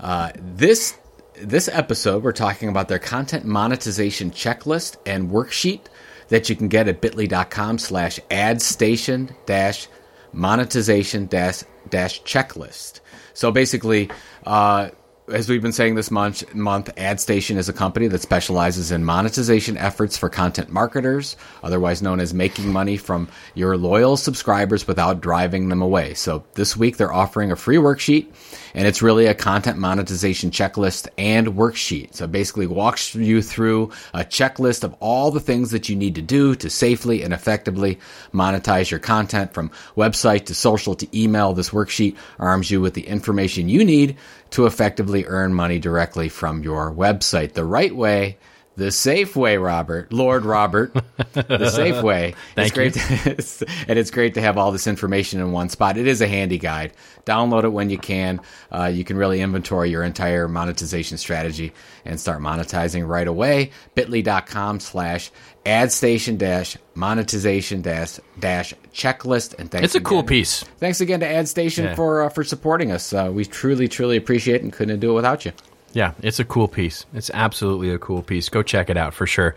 Uh, this this episode, we're talking about their content monetization checklist and worksheet that you can get at bit.ly.com slash adstation dash monetization dash dash checklist. So basically, uh, as we've been saying this month, month, AdStation is a company that specializes in monetization efforts for content marketers, otherwise known as making money from your loyal subscribers without driving them away. So this week they're offering a free worksheet and it's really a content monetization checklist and worksheet. So basically walks you through a checklist of all the things that you need to do to safely and effectively monetize your content from website to social to email. This worksheet arms you with the information you need to effectively earn money directly from your website. The right way the safe way, Robert, Lord Robert, the safe way. Thank it's great, to, and it's great to have all this information in one spot. It is a handy guide. Download it when you can. Uh, you can really inventory your entire monetization strategy and start monetizing right away. Bitly.com slash adstation dash monetization dash dash checklist and thanks it's a again, cool piece thanks again to adstation yeah. for uh, for supporting us uh, we truly truly appreciate it and couldn't do it without you yeah, it's a cool piece. It's absolutely a cool piece. Go check it out for sure.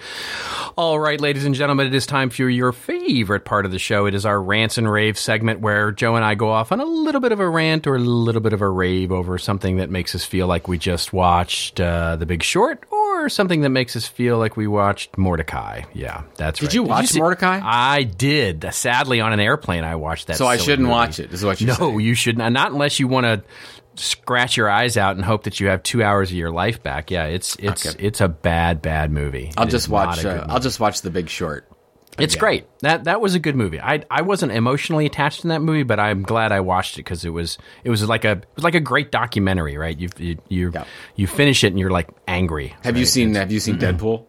All right, ladies and gentlemen, it is time for your favorite part of the show. It is our rants and rave segment where Joe and I go off on a little bit of a rant or a little bit of a rave over something that makes us feel like we just watched uh, The Big Short or something that makes us feel like we watched Mortdecai. Yeah, that's did right. You did watch you see, Mortdecai? I did. Sadly, on an airplane, I watched that. So I shouldn't movie. watch it. Is what you No, you should not. Not unless you want to scratch your eyes out and hope that you have two hours of your life back. Yeah, it's it's okay. it's a bad bad movie. I'll it just watch. Uh, I'll just watch The Big Short. It's yeah. great. That that was a good movie. I I wasn't emotionally attached to that movie, but I'm glad I watched it because it was it was like a it was like a great documentary, right? You you you, yeah. you finish it and you're like angry. Have right? you seen Have you seen Deadpool?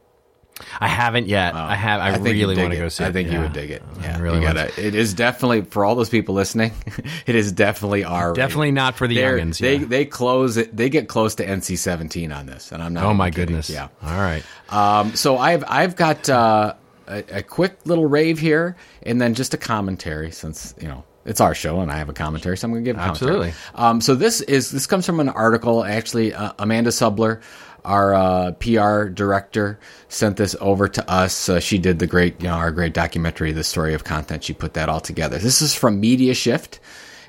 I haven't yet. I have. I, I really want to go see. it. I think yeah. you would dig it. Yeah, I really. Gotta, it is definitely for all those people listening. it is definitely R. Definitely not for the They're, youngins. They they close it. They get close to NC seventeen on this, and I'm not. Oh my kidding. goodness! Yeah. All right. Um, so I've I've got uh, a, a quick little rave here, and then just a commentary since you know it's our show and I have a commentary, so I'm going to give a Absolutely. Um, so this is this comes from an article. Actually, uh, Amanda Subler our uh, PR director sent this over to us. Uh, she did the great, you know, our great documentary, The Story of Content. She put that all together. This is from Media Shift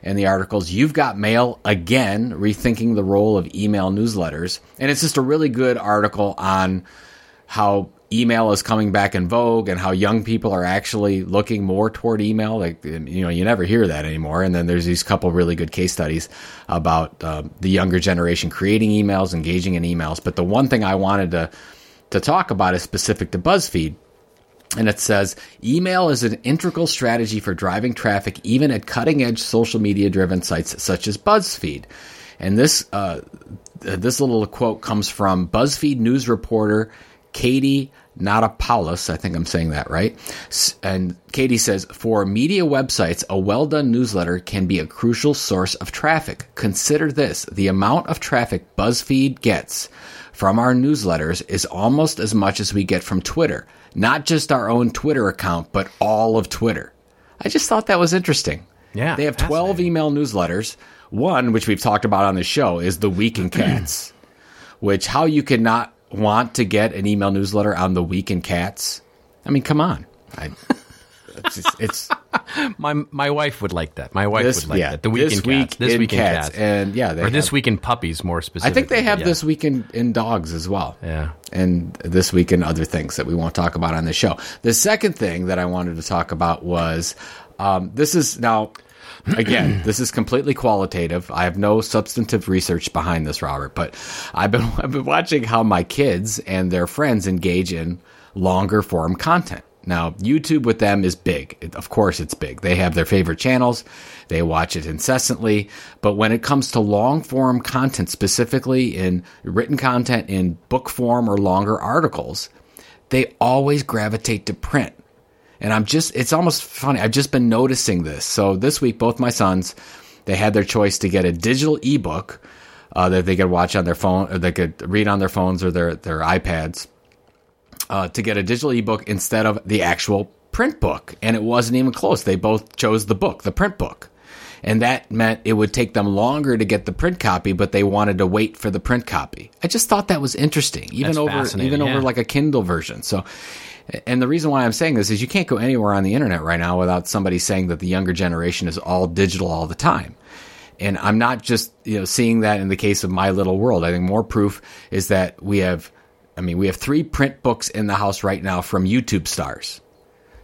and the articles You've Got Mail Again, Rethinking the Role of Email Newsletters. And it's just a really good article on how email is coming back in vogue and how young people are actually looking more toward email. Like, you know, you never hear that anymore. And then there's these couple really good case studies about uh, the younger generation creating emails, engaging in emails. But the one thing I wanted to, to talk about is specific to BuzzFeed. And it says email is an integral strategy for driving traffic, even at cutting edge social media driven sites such as BuzzFeed. And this, uh, this little quote comes from BuzzFeed news reporter Katie Notopoulos. I think I'm saying that right. And Katie says, for media websites, a well done newsletter can be a crucial source of traffic. Consider this the amount of traffic BuzzFeed gets from our newsletters is almost as much as we get from Twitter. Not just our own Twitter account, but all of Twitter. I just thought that was interesting. Yeah. They have 12 email newsletters. One, which we've talked about on the show, is The Week in Cats, which how you could not want to get an email newsletter on the week in cats? I mean, come on. I, it's, just, it's, my my wife would like that. My wife this, would like yeah, that. The week in week cats. This week in cats. cats. and yeah, or have, this week in puppies more specifically. I think they have yeah. this week in, in dogs as well. Yeah, and this week in other things that we won't talk about on the show. The second thing that I wanted to talk about was um, this is now Again, this is completely qualitative. I have no substantive research behind this, Robert, but I've been I've been watching how my kids and their friends engage in longer form content. Now, YouTube with them is big. Of course, it's big. They have their favorite channels. They watch it incessantly. But when it comes to long form content, specifically in written content in book form or longer articles, they always gravitate to print. And I'm just, it's almost funny. I've just been noticing this. So this week, both my sons, they had their choice to get a digital ebook uh, that they could watch on their phone, or they could read on their phones or their, their iPads, uh, to get a digital ebook instead of the actual print book. And it wasn't even close. They both chose the book, the print book. And that meant it would take them longer to get the print copy, but they wanted to wait for the print copy. I just thought that was interesting, even That's over even yeah. over like a Kindle version. So and the reason why I'm saying this is you can't go anywhere on the internet right now without somebody saying that the younger generation is all digital all the time. And I'm not just, you know, seeing that in the case of my little world. I think more proof is that we have, I mean, we have three print books in the house right now from YouTube stars.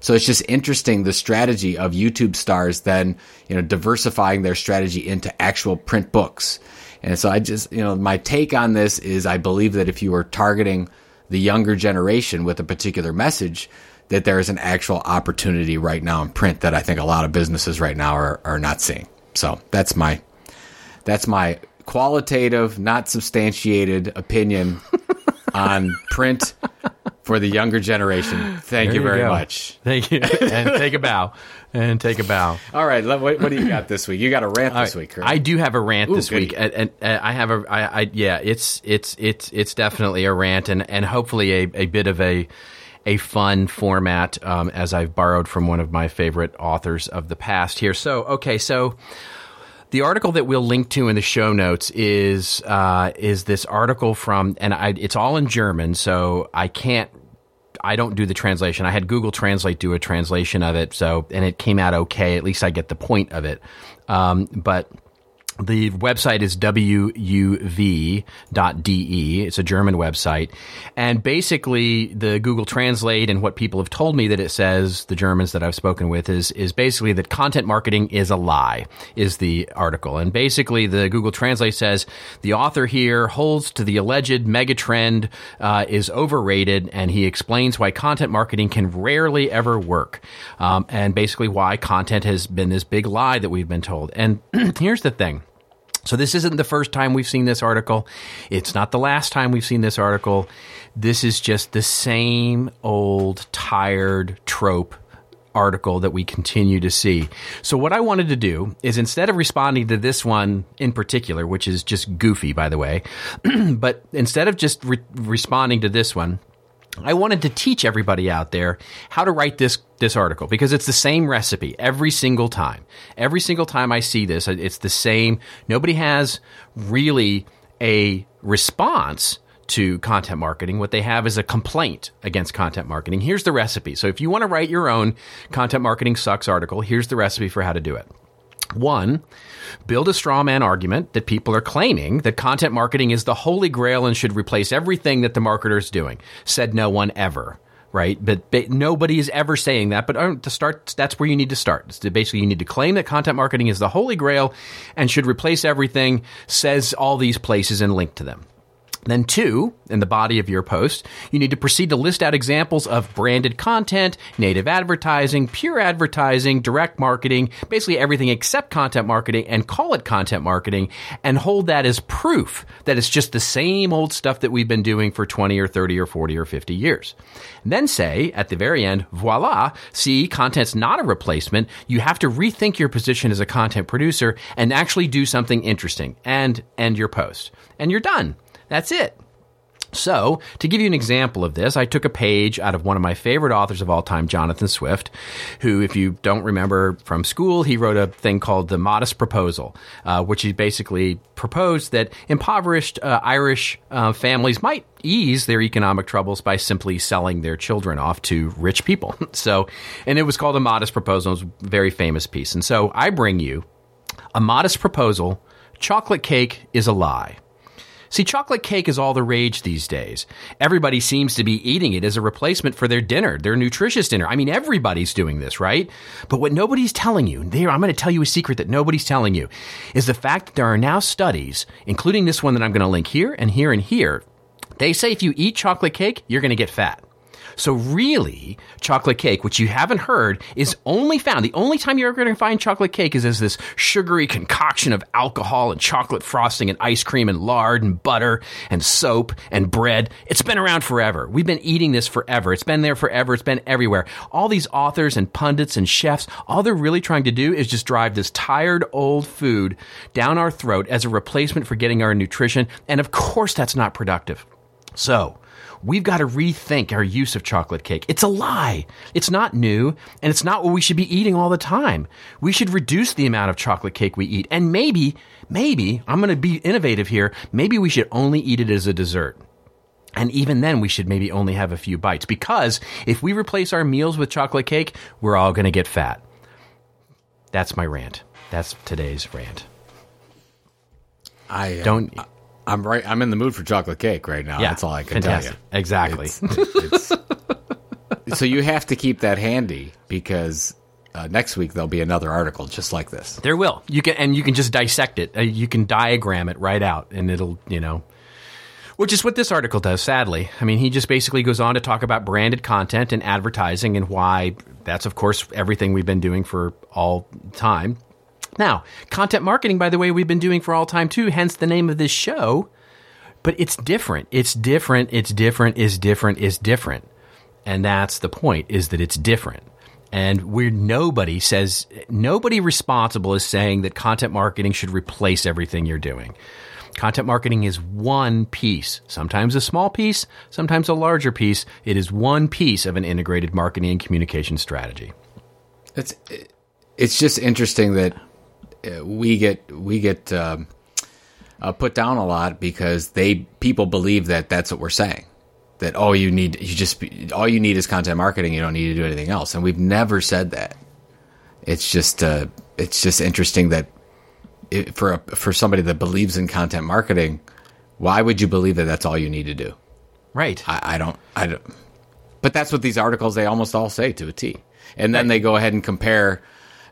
So it's just interesting the strategy of YouTube stars then, you know, diversifying their strategy into actual print books. And so I just, you know, my take on this is I believe that if you are targeting the younger generation with a particular message, that there is an actual opportunity right now in print that I think a lot of businesses right now are, are not seeing. So that's my that's my qualitative, not substantiated opinion on print for the younger generation. Thank you, you very go. much. Thank you, and take a bow and take a bow. All right, what, what do you got this week? You got a rant this week. I do have a rant Ooh, this week, and, and, and, I have a, I, I, yeah, it's it's it's it's definitely a rant, and and hopefully a, a bit of a a fun format, um, as I've borrowed from one of my favorite authors of the past here. So, okay, so the article that we'll link to in the show notes is uh, is this article from, and I, it's all in German, so I can't I don't do the translation. I had Google Translate do a translation of it, so and it came out okay. At least I get the point of it. Um, but the website is wuv.de. It's a German website. And basically, the Google Translate and what people have told me that it says, the Germans that I've spoken with, is, is basically that content marketing is a lie, is the article. And basically, the Google Translate says the author here holds to the alleged megatrend uh, is overrated, and he explains why content marketing can rarely ever work. Um, and basically, why content has been this big lie that we've been told. And here's the thing. So this isn't the first time we've seen this article. It's not the last time we've seen this article. This is just the same old tired trope article that we continue to see. So what I wanted to do is instead of responding to this one in particular, which is just goofy by the way, but instead of just re- responding to this one, I wanted to teach everybody out there how to write this this article because it's the same recipe every single time. Every single time I see this, it's the same. Nobody has really a response to content marketing. What they have is a complaint against content marketing. Here's the recipe. So if you want to write your own content marketing sucks article, here's the recipe for how to do it. One, build a straw man argument that people are claiming that content marketing is the holy grail and should replace everything that the marketer is doing. Said no one ever. Right, but, but nobody is ever saying that. But to start, that's where you need to start. Basically, you need to claim that content marketing is the holy grail and should replace everything. Says all these places and link to them. Then, two, in the body of your post, you need to proceed to list out examples of branded content, native advertising, pure advertising, direct marketing, basically everything except content marketing, and call it content marketing, and hold that as proof that it's just the same old stuff that we've been doing for 20 or 30 or 40 or 50 years. then say, at the very end, voila, see, content's not a replacement. You have to rethink your position as a content producer and actually do something interesting and end your post. And you're done. That's it. So, to give you an example of this, I took a page out of one of my favorite authors of all time, Jonathan Swift, who, if you don't remember from school, he wrote a thing called The Modest Proposal, uh, which he basically proposed that impoverished uh, Irish uh, families might ease their economic troubles by simply selling their children off to rich people. so, and it was called A Modest Proposal. It was a very famous piece. And so I bring you A Modest Proposal Chocolate Cake is a Lie. See, chocolate cake is all the rage these days. Everybody seems to be eating it as a replacement for their dinner, their nutritious dinner. I mean, everybody's doing this, right? But what nobody's telling you, there, I'm going to tell you a secret that nobody's telling you, is the fact that there are now studies, including this one that I'm going to link here and here and here. They say if you eat chocolate cake, you're going to get fat. So really, chocolate cake, which you haven't heard, is only found. The only time you're going to find chocolate cake is as this sugary concoction of alcohol and chocolate frosting and ice cream and lard and butter and soap and bread. It's been around forever. We've been eating this forever. It's been there forever. It's been everywhere. All these authors and pundits and chefs, all they're really trying to do is just drive this tired old food down our throat as a replacement for getting our nutrition. And of course, that's not productive. So, we've got to rethink our use of chocolate cake. It's a lie. It's not new, and it's not what we should be eating all the time. We should reduce the amount of chocolate cake we eat. And maybe, maybe, I'm going to be innovative here, maybe we should only eat it as a dessert. And even then, we should maybe only have a few bites because if we replace our meals with chocolate cake, we're all going to get fat. That's my rant. That's today's rant. I uh, don't. I'm right. I'm in the mood for chocolate cake right now. Yeah, That's all I can fantastic. tell you. Exactly. It's, it's, so you have to keep that handy because uh, next week there'll be another article just like this. There will. You can and you can just dissect it. Uh, you can diagram it right out, and it'll you know. Which is what this article does, sadly. I mean, he just basically goes on to talk about branded content and advertising and why that's, of course, everything we've been doing for all time. Now, content marketing, by the way, we've been doing for all time too, hence the name of this show. But it's different. It's different. It's different. Is different. Is different. And that's the point is that it's different. And where nobody says, nobody responsible is saying that content marketing should replace everything you're doing. Content marketing is one piece, sometimes a small piece, sometimes a larger piece. It is one piece of an integrated marketing and communication strategy. It's, it's just interesting that we get we get um, uh, put down a lot because they people believe that that's what we're saying. That all you need you just all you need is content marketing. You don't need to do anything else. And we've never said that. It's just uh, it's just interesting that it, for a, for somebody that believes in content marketing, why would you believe that that's all you need to do? Right. I, I don't. I don't. But that's what these articles they almost all say to a T. And then right. they go ahead and compare.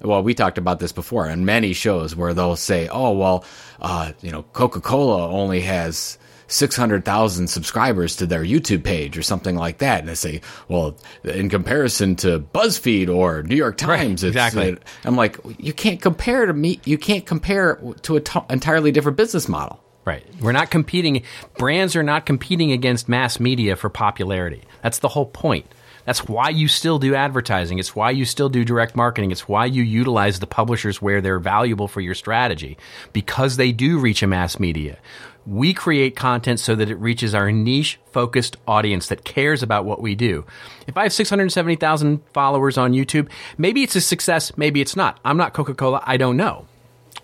Well, we talked about this before on many shows where they'll say, "Oh, well, uh, you know, Coca Cola only has 600,000 subscribers to their YouTube page or something like that. And they say, well, in comparison to BuzzFeed or New York Times, right, exactly. Uh, I'm like, you can't compare to me. You can't compare to an t- entirely different business model. Right. We're not competing. Brands are not competing against mass media for popularity. That's the whole point. That's why you still do advertising. It's why you still do direct marketing. It's why you utilize the publishers where they're valuable for your strategy because they do reach a mass media. We create content so that it reaches our niche focused audience that cares about what we do. If I have 670,000 followers on YouTube, maybe it's a success, maybe it's not. I'm not Coca Cola, I don't know.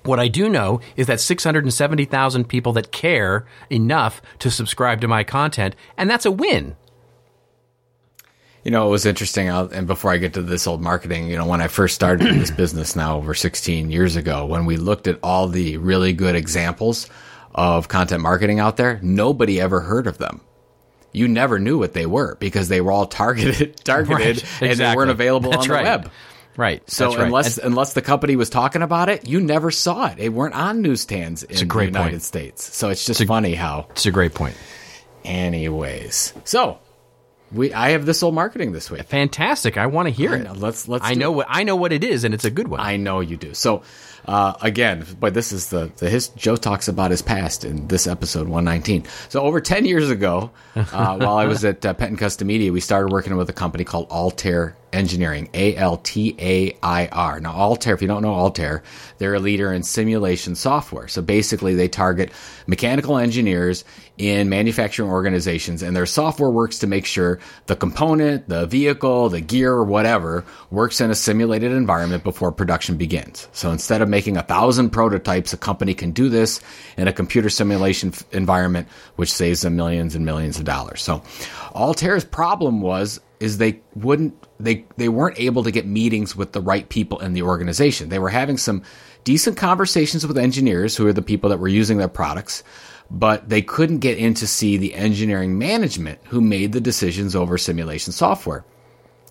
What I do know is that 670,000 people that care enough to subscribe to my content, and that's a win. You know, it was interesting. and before I get to this old marketing, you know, when I first started in this business now over 16 years ago, when we looked at all the really good examples of content marketing out there, nobody ever heard of them. You never knew what they were because they were all targeted, targeted, right, exactly. and they weren't available That's on the right. web. Right. So right. unless and, unless the company was talking about it, you never saw it. They weren't on newsstands in the United point. States. So it's just it's a, funny how. It's a great point. Anyways, so we I have this old marketing this week. Fantastic! I want to hear it. Let's let's. I know it. what I know what it is, and it's a good one. I know you do. So uh, again, but this is the, the his Joe talks about his past in this episode 119. So over 10 years ago, uh, while I was at uh, Penton Custom Media, we started working with a company called Altair Engineering, A L T A I R. Now, Altair, if you don't know Altair, they're a leader in simulation software. So basically, they target mechanical engineers in manufacturing organizations, and their software works to make sure the component, the vehicle, the gear, or whatever works in a simulated environment before production begins. So instead of making a thousand prototypes, a company can do this in a computer simulation environment, which saves them millions and millions of dollars. So Altair's problem was is they wouldn't they they weren't able to get meetings with the right people in the organization. They were having some decent conversations with engineers who are the people that were using their products, but they couldn't get in to see the engineering management who made the decisions over simulation software.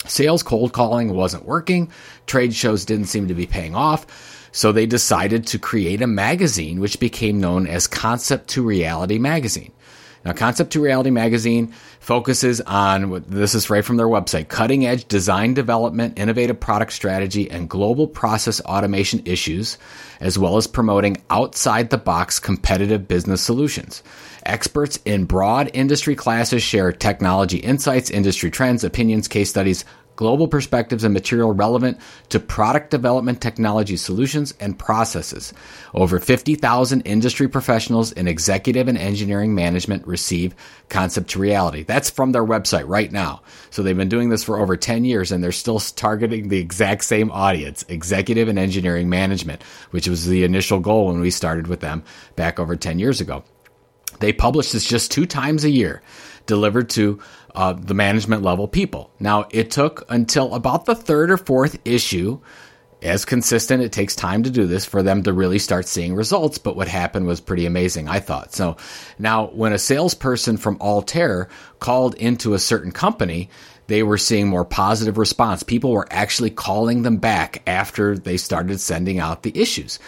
Sales cold calling wasn't working, trade shows didn't seem to be paying off. So they decided to create a magazine which became known as Concept to Reality Magazine. Now, Concept to Reality magazine focuses on this is right from their website cutting edge design development, innovative product strategy, and global process automation issues, as well as promoting outside the box competitive business solutions. Experts in broad industry classes share technology insights, industry trends, opinions, case studies, global perspectives and material relevant to product development technology solutions and processes. Over 50,000 industry professionals in executive and engineering management receive concept to reality. That's from their website right now. So they've been doing this for over 10 years and they're still targeting the exact same audience, executive and engineering management, which was the initial goal when we started with them back over 10 years ago. They publish this just two times a year, delivered to uh, the management level people. Now, it took until about the third or fourth issue, as consistent, it takes time to do this for them to really start seeing results. But what happened was pretty amazing, I thought. So now, when a salesperson from Altair called into a certain company, they were seeing more positive response. People were actually calling them back after they started sending out the issues.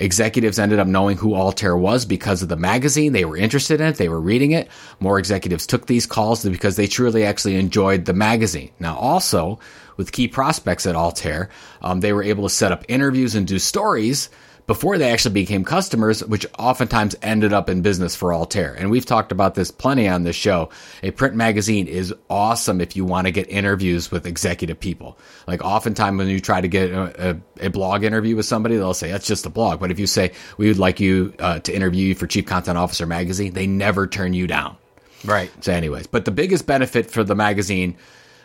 Executives ended up knowing who Altair was because of the magazine. They were interested in it. They were reading it. More executives took these calls because they truly actually enjoyed the magazine. Now, also with key prospects at Altair, um, they were able to set up interviews and do stories before they actually became customers, which oftentimes ended up in business for Altair. And we've talked about this plenty on this show. A print magazine is awesome if you want to get interviews with executive people. Like oftentimes when you try to get a, a, a blog interview with somebody, they'll say, that's just a blog. But if you say, we would like you uh, to interview you for Chief Content Officer magazine, they never turn you down. Right. So anyways, but the biggest benefit for the magazine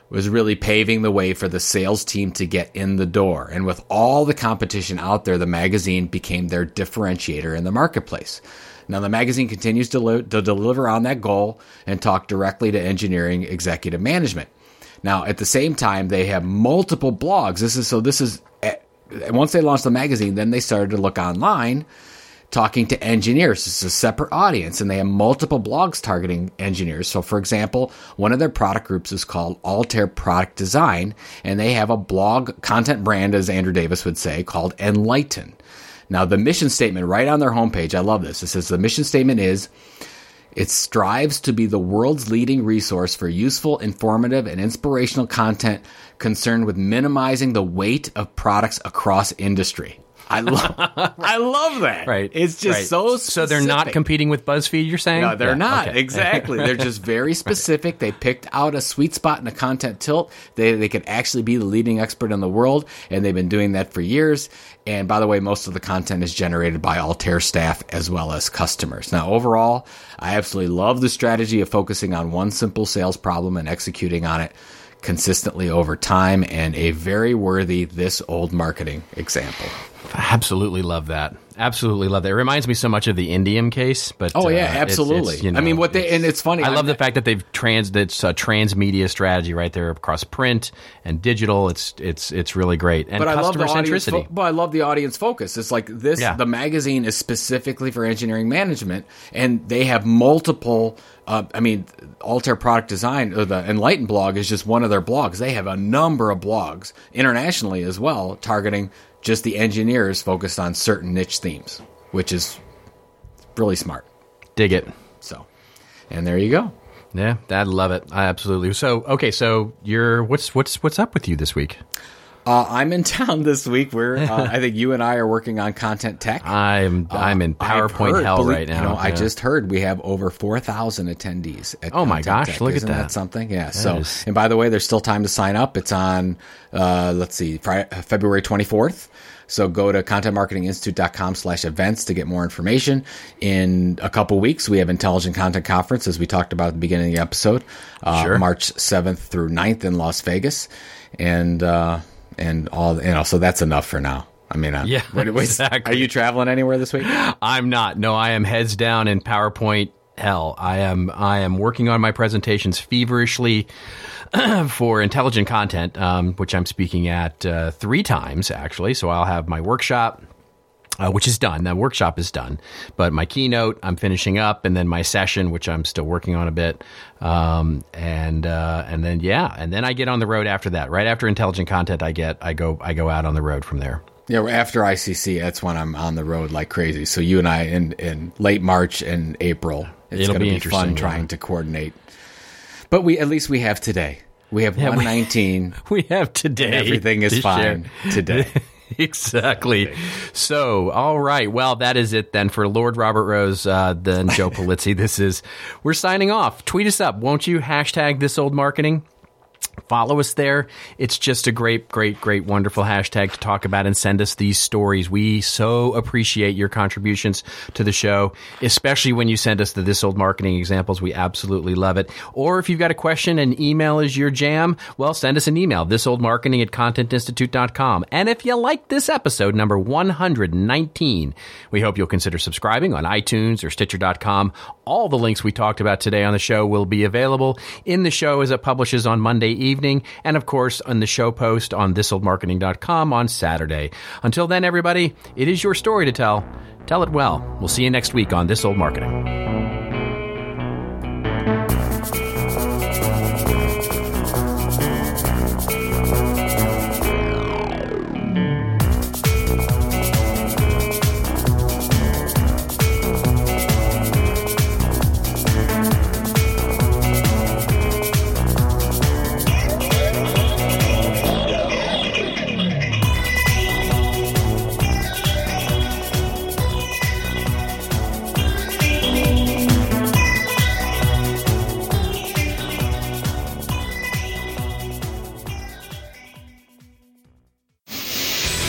was really paving the way for the sales team to get in the door. And with all the competition out there, the magazine became their differentiator in the marketplace. Now, the magazine continues to, li- to deliver on that goal and talk directly to engineering executive management. Now, at the same time, they have multiple blogs. This is so. This is eh, once they launched the magazine, then they started to look online talking to engineers. It's a separate audience and they have multiple blogs targeting engineers. So for example, one of their product groups is called Altair Product Design and they have a blog content brand, as Andrew Davis would say, called Enlighten. Now the mission statement right on their homepage, I love this. It says the mission statement is, it strives to be the world's leading resource for useful, informative, and inspirational content concerned with minimizing the weight of products across industry. I love, I love that. Right. It's just right. so. Specific. So they're not competing with BuzzFeed. You're saying? No, they're yeah, not. okay. Exactly. they're just very specific. right. They picked out a sweet spot in a content tilt. They they could actually be the leading expert in the world, and they've been doing that for years. And by the way, most of the content is generated by Altair staff as well as customers. Now, overall, I absolutely love the strategy of focusing on one simple sales problem and executing on it consistently over time and a very worthy this old marketing example. Absolutely love that. Absolutely love that. It reminds me so much of the Indium case, but oh yeah, uh, absolutely. It's, it's, you know, I mean, what they and it's funny. I I'm, love the fact that they've trans It's a transmedia strategy right there across print and digital. It's it's it's really great. And but I customer love the centricity. Fo- but I love the audience focus. It's like this. Yeah. The magazine is specifically for engineering management, and they have multiple. Uh, I mean, Altair Product Design or the Enlighten blog is just one of their blogs. They have a number of blogs internationally as well, targeting just the engineers focused on certain niche themes, which is really smart. Dig it. So, and there you go. Yeah, I love it. I absolutely. So, okay, so you're what's what's what's up with you this week? Uh, I'm in town this week. Where uh, I think you and I are working on content tech. I'm I'm in uh, PowerPoint heard, hell believe, right now. You know, yeah. I just heard we have over four thousand attendees. oh my gosh! Tech. Look Isn't at that. that something? Yeah. That so, is... and by the way, there's still time to sign up. It's on uh, let's see, Friday, February 24th. So go to contentmarketinginstitute.com slash events to get more information. In a couple weeks, we have Intelligent Content Conference, as we talked about at the beginning of the episode, uh, sure. March 7th through 9th in Las Vegas. And, uh, and all, you know, so that's enough for now. I mean, uh, yeah, wait, exactly. Are you traveling anywhere this week? I'm not. No, I am heads down in PowerPoint hell. I am I am working on my presentations feverishly for intelligent content, um, which I'm speaking at uh, three times actually. So I'll have my workshop. Uh, which is done. That workshop is done, but my keynote I'm finishing up, and then my session, which I'm still working on a bit, um, and uh, and then yeah, and then I get on the road after that. Right after intelligent content, I get I go I go out on the road from there. Yeah, after ICC, that's when I'm on the road like crazy. So you and I in in late March and April, it's going to be, be fun yeah. trying to coordinate. But we at least we have today. We have yeah, 119. We, we have today. Everything is fine share. today. exactly. So, all right. Well, that is it then for Lord Robert Rose, uh, then Joe Pulizzi. this is, we're signing off. Tweet us up, won't you? Hashtag this old marketing follow us there. It's just a great, great, great, wonderful hashtag to talk about and send us these stories. We so appreciate your contributions to the show, especially when you send us the This Old Marketing examples. We absolutely love it. Or if you've got a question and email is your jam, well, send us an email, thisoldmarketing at contentinstitute.com. And if you like this episode, number 119, we hope you'll consider subscribing on iTunes or Stitcher.com. All the links we talked about today on the show will be available in the show as it publishes on Monday evening, and of course on the show post on thisoldmarketing.com on Saturday. Until then, everybody, it is your story to tell. Tell it well. We'll see you next week on This Old Marketing.